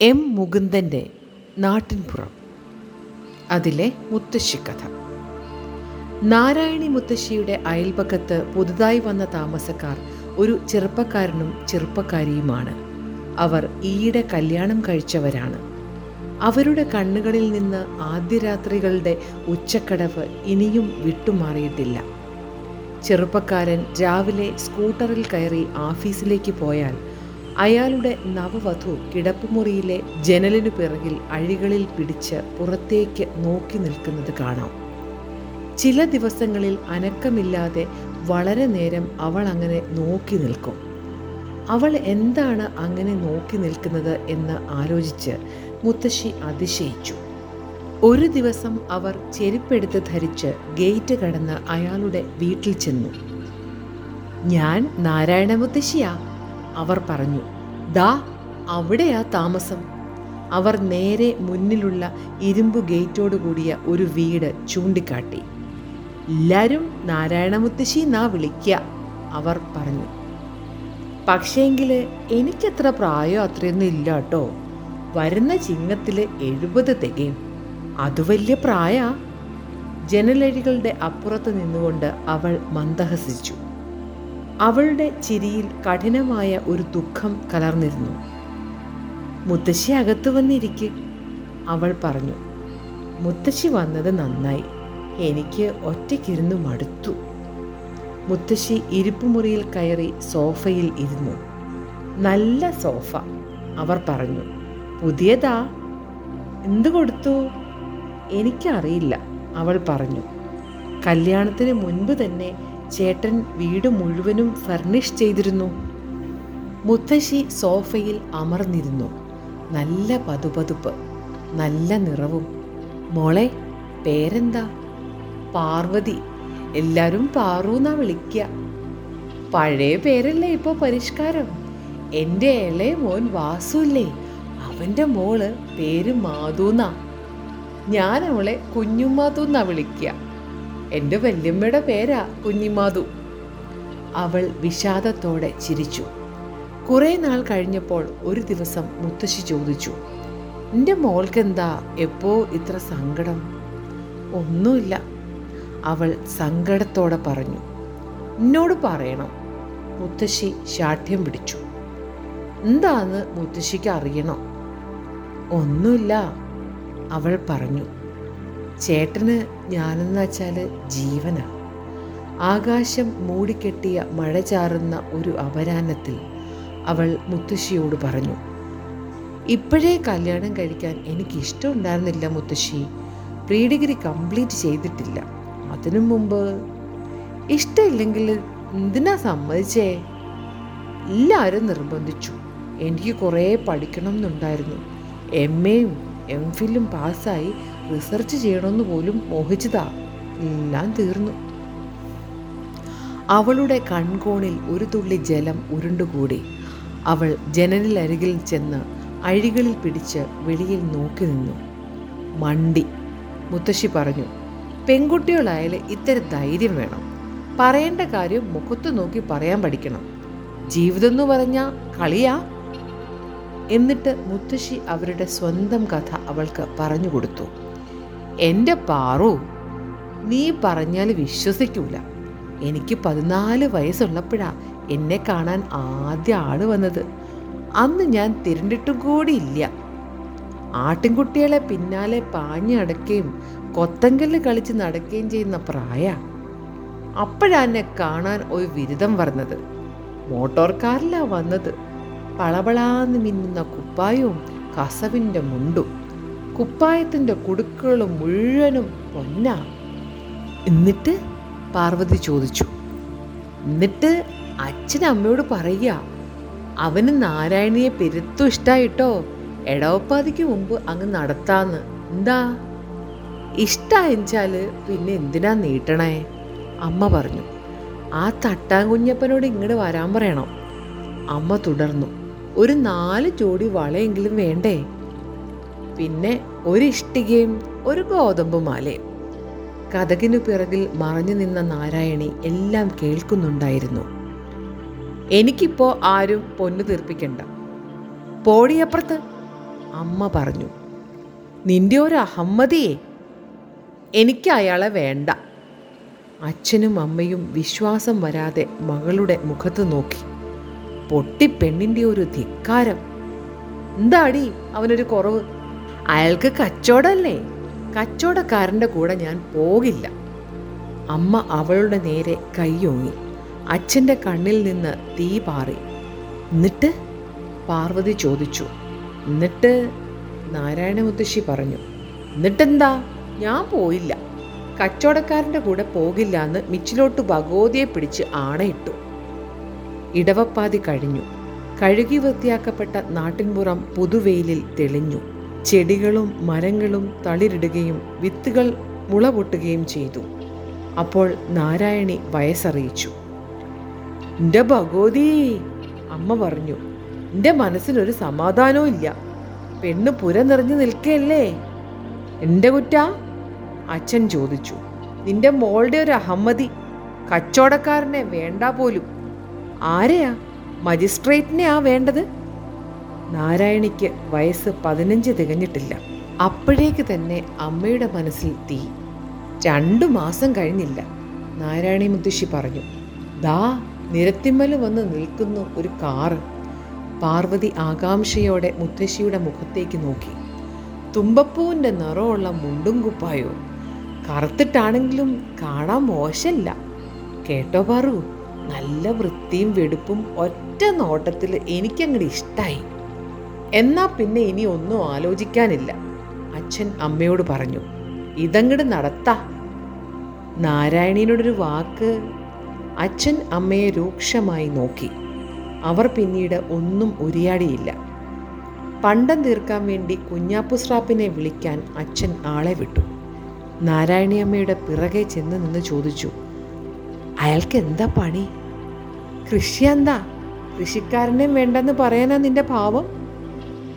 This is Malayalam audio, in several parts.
എം മുകുന്ദന്റെ നാട്ടിൻപുറം. അതിലെ മുത്തശ്ശിക്കഥ നാരായണി മുത്തശ്ശിയുടെ അയൽപക്കത്ത് പുതുതായി വന്ന താമസക്കാർ ഒരു ചെറുപ്പക്കാരനും ചെറുപ്പക്കാരിയുമാണ്. അവർ ഈയിടെ കല്യാണം കഴിച്ചവരാണ്. അവരുടെ കണ്ണുകളിൽ നിന്ന് ആദ്യ രാത്രികളുടെ ഉച്ചക്കടവ് ഇനിയും വിട്ടുമാറിയിട്ടില്ല. ചെറുപ്പക്കാരൻ രാവിലെ സ്കൂട്ടറിൽ കയറി ഓഫീസിലേക്ക് പോയാൽ അയാളുടെ നവവധു കിടപ്പുമുറിയിലെ ജനലിനു പിറകിൽ അഴികളിൽ പിടിച്ച് പുറത്തേക്ക് നോക്കി നിൽക്കുന്നത് കാണാം. ചില ദിവസങ്ങളിൽ അനക്കമില്ലാതെ വളരെ നേരം അവൾ അങ്ങനെ നോക്കി നിൽക്കും. അവൾ എന്താണ് അങ്ങനെ നോക്കി നിൽക്കുന്നത് എന്ന് ആലോചിച്ച് മുത്തശ്ശി അതിശയിച്ചു. ഒരു ദിവസം അവർ ചെരുപ്പെടുത്ത് ധരിച്ച് ഗേറ്റ് കടന്ന് അയാളുടെ വീട്ടിൽ ചെന്നു. ഞാൻ നാരായണ മുത്തശ്ശിയാ? അവർ പറഞ്ഞു ദാ അവിടെയാ താമസം. അവർ നേരെ മുന്നിലുള്ള ഇരുമ്പ് ഗേറ്റോട് കൂടിയ ഒരു വീട് ചൂണ്ടിക്കാട്ടി. എല്ലാരും നാരായണ മുത്തശ്ശി എന്നാ വിളിക്കുക അവർ പറഞ്ഞു. പക്ഷേങ്കിൽ എനിക്കത്ര പ്രായം അത്രയൊന്നും ഇല്ല കേട്ടോ വരുന്ന ചിങ്ങത്തിൽ എഴുപത് തികയും. അത് വലിയ പ്രായ. ജനലഴികളുടെ അപ്പുറത്ത് നിന്നുകൊണ്ട് അവൾ മന്ദഹസിച്ചു. അവളുടെ ചിരിയിൽ കഠിനമായ ഒരു ദുഃഖം കലർന്നിരുന്നു. മുത്തശ്ശി അകത്തു വന്നിരിക്കെ. അവൾ പറഞ്ഞു മുത്തശ്ശി വന്നത് നന്നായി. എനിക്ക് ഒറ്റയ്ക്കിരുന്ന് മടുത്തു. മുത്തശ്ശി ഇരിപ്പുമുറിയിൽ കയറി സോഫയിൽ ഇരുന്നു. നല്ല സോഫ അവർ പറഞ്ഞു. പുതിയതാ. എന്ത് കൊടുത്തു? എനിക്കറിയില്ല അവൾ പറഞ്ഞു. കല്യാണത്തിന് മുൻപ് തന്നെ ചേട്ടൻ വീട് മുഴുവനും ഫർണിഷ് ചെയ്തിരുന്നു. മുത്തശ്ശി സോഫയിൽ അമർന്നിരുന്നു. നല്ല പതുപതുപ്പ് നല്ല നിറവും. മോളെ പേരെന്താ? പാർവതി. എല്ലാരും പാറൂന്നാ വിളിക്ക. വിളിക്കുക പഴയ പേരല്ലേ ഇപ്പോൾ പരിഷ്കാരം? എന്റെ ഇളയ മോൻ വാസുല്ലേ അവന്റെ മോൾ പേര് മാതൂന്നാ ഞാൻ അവളെ കുഞ്ഞുമാതൂന്നാ വിളിക്കുക എന്റെ വല്യമ്മയുടെ പേരാ കുഞ്ഞിമാതു അവൾ വിഷാദത്തോടെ ചിരിച്ചു. കുറേ നാൾ കഴിഞ്ഞപ്പോൾ ഒരു ദിവസം മുത്തശ്ശി ചോദിച്ചു എന്റെ മോൾക്കെന്താ? എപ്പോ ഇത്ര സങ്കടം? ഒന്നുമില്ല അവൾ സങ്കടത്തോടെ പറഞ്ഞു. എന്നോട് പറയണം മുത്തശ്ശി ശാഠ്യം പിടിച്ചു. എന്താന്ന് മുത്തശ്ശിക്ക് അറിയണം. ഒന്നുമില്ല അവൾ പറഞ്ഞു. ചേട്ടന് ഞാനെന്ന് വെച്ചാൽ ജീവനാണ് ആകാശം മൂടിക്കെട്ടിയ മഴ ചാറുന്ന ഒരു അപരാനത്തിൽ അവൾ മുത്തശ്ശിയോട് പറഞ്ഞു ഇപ്പോഴേ കല്യാണം കഴിക്കാൻ എനിക്ക് ഇഷ്ടമുണ്ടായിരുന്നില്ല മുത്തശ്ശി. പ്രീ ഡിഗ്രി കംപ്ലീറ്റ് ചെയ്തിട്ടില്ല. അതിനു മുമ്പ് ഇഷ്ടമില്ലെങ്കിൽ എന്തിനാ സമ്മതിച്ചേ? എല്ലാവരും നിർബന്ധിച്ചു. എനിക്ക് കുറേ പഠിക്കണം എന്നുണ്ടായിരുന്നു എം എയും എം ഫിലും പാസ്സായി റിസർച്ച് ചെയ്യണമെന്ന് പോലും മോഹിച്ചതാ. എല്ലാം തീർന്നു. അവളുടെ കൺകോണിൽ ഒരു തുള്ളി ജലം ഉരുണ്ടുകൂടി. അവൾ ജനലിനരികിൽ ചെന്ന് അഴികളിൽ പിടിച്ച് വെളിയിൽ നോക്കി നിന്നു. മണ്ടി. മുത്തശ്ശി പറഞ്ഞു പെൺകുട്ടികളായാൽ ഇത്തരം ധൈര്യം വേണം. പറയേണ്ട കാര്യം മുഖത്ത് നോക്കി പറയാൻ പഠിക്കണം. ജീവിതം എന്ന് പറഞ്ഞാൽ കളിയാ. എന്നിട്ട് മുത്തശ്ശി അവരുടെ സ്വന്തം കഥ അവൾക്ക് പറഞ്ഞു കൊടുത്തു. എന്റെ പാറു നീ പറഞ്ഞാൽ വിശ്വസിക്കൂല. എനിക്ക് പതിനാല് വയസ്സുള്ളപ്പോഴാ എന്നെ കാണാൻ ആദ്യ ആൾ വന്നത്. അന്ന് ഞാൻ തിരണ്ടിട്ടും ഇല്ല. ആട്ടിൻകുട്ടികളെ പിന്നാലെ പാഞ്ഞടക്കുകയും കൊത്തങ്കല്ല് കളിച്ച് നടക്കുകയും ചെയ്യുന്ന പ്രായ. അപ്പോഴാ എന്നെ കാണാൻ ഒരു ബിരുദം പറഞ്ഞത് മോട്ടോർ കാറിലാ വന്നത്. പളപളാന്ന് മിന്നുന്ന കുപ്പായവും കസവിന്റെ മുണ്ടും. കുപ്പായത്തിന്റെ കുടുക്കുകൾ മുഴുവനും പൊന്നാ. എന്നിട്ട് പാർവതി ചോദിച്ചു എന്നിട്ട് അച്ഛൻ അമ്മയോട് പറയുക അവന് നാരായണിയെ പെരുത്തും ഇഷ്ടായിട്ടോ? എടവപ്പാതിക്ക് മുമ്പ് അങ്ങ് നടത്താന്ന്. എന്താ? ഇഷ്ടായെച്ചാൽ പിന്നെ എന്തിനാ നീട്ടണേ? അമ്മ പറഞ്ഞു ആ തട്ടാൻ കുഞ്ഞപ്പനോട് ഇങ്ങോട്ട് വരാൻ പറയണം. അമ്മ തുടർന്നു ഒരു നാല് ജോഡി വളയെങ്കിലും വേണ്ടേ? പിന്നെ ഒരു ഇഷ്ടികയും ഒരു ഗോതമ്പ് മാലയും കഥകിനു പിറകിൽ മറഞ്ഞു നിന്ന നാരായണി എല്ലാം കേൾക്കുന്നുണ്ടായിരുന്നു. എനിക്കിപ്പോ ആരും പൊന്നു തീർപ്പിക്കണ്ട. പോടിയപ്പുറത്ത് അമ്മ പറഞ്ഞു നിന്റെ ഒരു അഹമ്മതിയെ എനിക്ക് അയാളെ വേണ്ട. അച്ഛനും അമ്മയും വിശ്വാസം വരാതെ മകളുടെ മുഖത്ത് നോക്കി. പൊട്ടിപ്പെണ്ണിന്റെ ഒരു ധിക്കാരം. എന്താടി അവനൊരു കുറവ്? അയാൾക്ക് കച്ചവടമല്ലേ? കച്ചവടക്കാരന്റെ കൂടെ ഞാൻ പോകില്ല. അമ്മ അവളുടെ നേരെ കൈയോങ്ങി. അച്ഛന്റെ കണ്ണിൽ നിന്ന് തീ പാറി. എന്നിട്ട്? പാർവതി ചോദിച്ചു. എന്നിട്ട്? നാരായണ മുത്തശ്ശി പറഞ്ഞു. എന്നിട്ടെന്താ? ഞാൻ പോയില്ല. കച്ചവടക്കാരന്റെ കൂടെ പോകില്ല എന്ന് മിച്ചിലോട്ട് ഭഗവതിയെ പിടിച്ച് ആണയിട്ടു. ഇടവപ്പാതി കഴിഞ്ഞു. കഴുകി വൃത്തിയാക്കപ്പെട്ട നാട്ടിൻപുറം പുതുവെയിലിൽ തെളിഞ്ഞു. ചെടികളും മരങ്ങളും തളിരിടുകയും വിത്തുകൾ മുള പൊട്ടുകയും ചെയ്തു. അപ്പോൾ നാരായണി വയസ്സറിയിച്ചു. എന്റെ ഭഗവതി അമ്മ പറഞ്ഞു എന്റെ മനസ്സിനൊരു സമാധാനവും ഇല്ല. പെണ്ണ് പുര നിറഞ്ഞു നിൽക്കല്ലേ എന്റെ കുറ്റ? അച്ഛൻ ചോദിച്ചു. നിന്റെ മോളുടെ ഒരു അഹമ്മതി കച്ചവടക്കാരനെ വേണ്ട പോലും. ആരെയാ? മജിസ്ട്രേറ്റിനെയാ വേണ്ടത്? നാരായണിക്ക് വയസ്സ് പതിനഞ്ച് തികഞ്ഞിട്ടില്ല. അപ്പോഴേക്ക് തന്നെ അമ്മയുടെ മനസ്സിൽ തീ. രണ്ടു മാസം കഴിഞ്ഞില്ല. നാരായണി മുത്തശ്ശി പറഞ്ഞു ദാ നിരത്തിമ്മൽ വന്ന് നിൽക്കുന്നു ഒരു കാറ് പാർവതി ആകാംക്ഷയോടെ മുത്തശ്ശിയുടെ മുഖത്തേക്ക് നോക്കി. തുമ്പപ്പൂവിന്റെ നിറമുള്ള മുണ്ടും കുപ്പായോ? കറുത്തിട്ടാണെങ്കിലും കാണാൻ മോശമല്ല കേട്ടോ പറു നല്ല വൃത്തിയും വെടുപ്പും ഒറ്റ നോട്ടത്തിൽ എനിക്കങ്ങോട്ട് ഇഷ്ടായി. എന്നാ പിന്നെ ഇനി ഒന്നും ആലോചിക്കാനില്ല. അച്ഛൻ അമ്മയോട് പറഞ്ഞു ഇതങ്ങട് നടത്താ. നാരായണീനോടൊരു വാക്ക് അച്ഛൻ അമ്മയെ രൂക്ഷമായി നോക്കി. അവർ പിന്നീട് ഒന്നും ഉരിയാടിയില്ല. പണ്ടം തീർക്കാൻ വേണ്ടി കുഞ്ഞാപ്പുസ്രാപ്പിനെ വിളിക്കാൻ അച്ഛൻ ആളെ വിട്ടു. നാരായണിയമ്മയുടെ പിറകെ ചെന്ന് നിന്ന് ചോദിച്ചു അയാൾക്ക് എന്താ പണി? കൃഷി എന്താ കൃഷിക്കാരനെയും വേണ്ടെന്ന് പറയാനാ നിന്റെ ഭാവം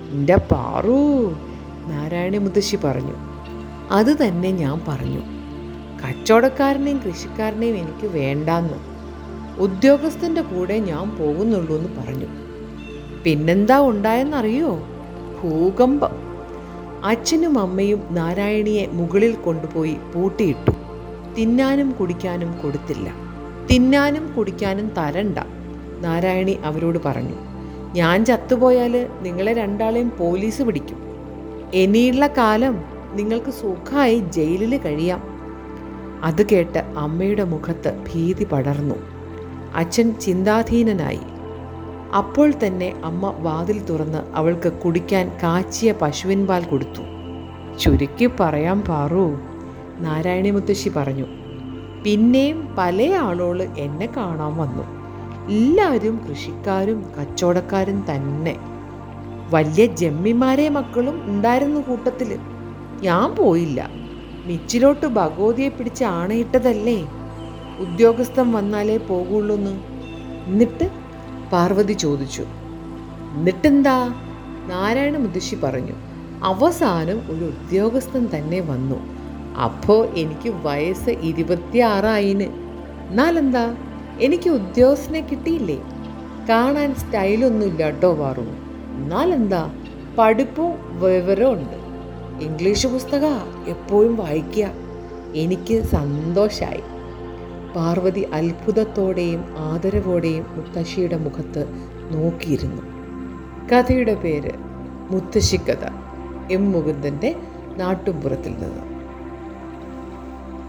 നിന്റെ പാറു. നാരായണ മുത്തശ്ശി പറഞ്ഞു. അത് തന്നെ ഞാൻ പറഞ്ഞു. കച്ചവടക്കാരനെയും കൃഷിക്കാരനെയും എനിക്ക് വേണ്ടാന്ന്. ഉദ്യോഗസ്ഥന്റെ കൂടെ ഞാൻ പോകുന്നുള്ളൂ എന്ന് പറഞ്ഞു. പിന്നെന്താ ഉണ്ടായെന്നറിയോ? ഭൂകമ്പം. അച്ഛനും അമ്മയും നാരായണിയെ മുകളിൽ കൊണ്ടുപോയി പൂട്ടിയിട്ടു. തിന്നാനും കുടിക്കാനും കൊടുത്തില്ല. തിന്നാനും കുടിക്കാനും തരണ്ട നാരായണി അവരോട് പറഞ്ഞു. ഞാൻ ചത്തുപോയാൽ നിങ്ങളെ രണ്ടാളെയും പോലീസ് പിടിക്കും. ഇനിയുള്ള കാലം നിങ്ങൾക്ക് സുഖമായി ജയിലിൽ കഴിയാം. അത് കേട്ട് അമ്മയുടെ മുഖത്ത് ഭീതി പടർന്നു. അച്ഛൻ ചിന്താധീനനായി. അപ്പോൾ തന്നെ അമ്മ വാതിൽ തുറന്ന് അവൾക്ക് കുടിക്കാൻ കാച്ചിയ പശുവിൻ പാൽ കൊടുത്തു. ചുരുക്കി പറയാൻ പാറു നാരായണി മുത്തശ്ശി പറഞ്ഞു. പിന്നെയും പല ആളുകൾ എന്നെ കാണാൻ വന്നു. എല്ലാവരും കൃഷിക്കാരും കച്ചവടക്കാരും തന്നെ. വലിയ ജമ്മിമാരെ മക്കളും ഉണ്ടായിരുന്നു കൂട്ടത്തിൽ ഞാൻ പോയില്ല. മിച്ചിലോട്ട് ഭഗവതിയെ പിടിച്ച് ആണയിട്ടതല്ലേ? ഉദ്യോഗസ്ഥൻ വന്നാലേ പോകുള്ളൂന്ന്. എന്നിട്ട് പാർവതി ചോദിച്ചു. എന്നിട്ടെന്താ? നാരായണ മുത്തശ്ശി പറഞ്ഞു. അവസാനം ഒരു ഉദ്യോഗസ്ഥൻ തന്നെ വന്നു. അപ്പോൾ എനിക്ക് വയസ്സ് ഇരുപത്തിയാറായിന്. എന്നാലെന്താ? എനിക്ക് ഉദ്യോഗസ്ഥനെ കിട്ടിയില്ലേ? കാണാൻ സ്റ്റൈലൊന്നുമില്ല കേട്ടോ വാറു. എന്നാലെന്താ? പഠിപ്പും വിവരവും ഉണ്ട്. ഇംഗ്ലീഷ് പുസ്തക എപ്പോഴും വായിക്കുക. എനിക്ക് സന്തോഷമായി പാർവതി അത്ഭുതത്തോടെയും ആദരവോടെയും മുത്തശ്ശിയുടെ മുഖത്ത് നോക്കിയിരുന്നു. കഥയുടെ പേര് മുത്തശ്ശിക്കഥ എം മുകുന്ദന്റെ നാട്ടുംപുറത്തിൽ നിന്ന്.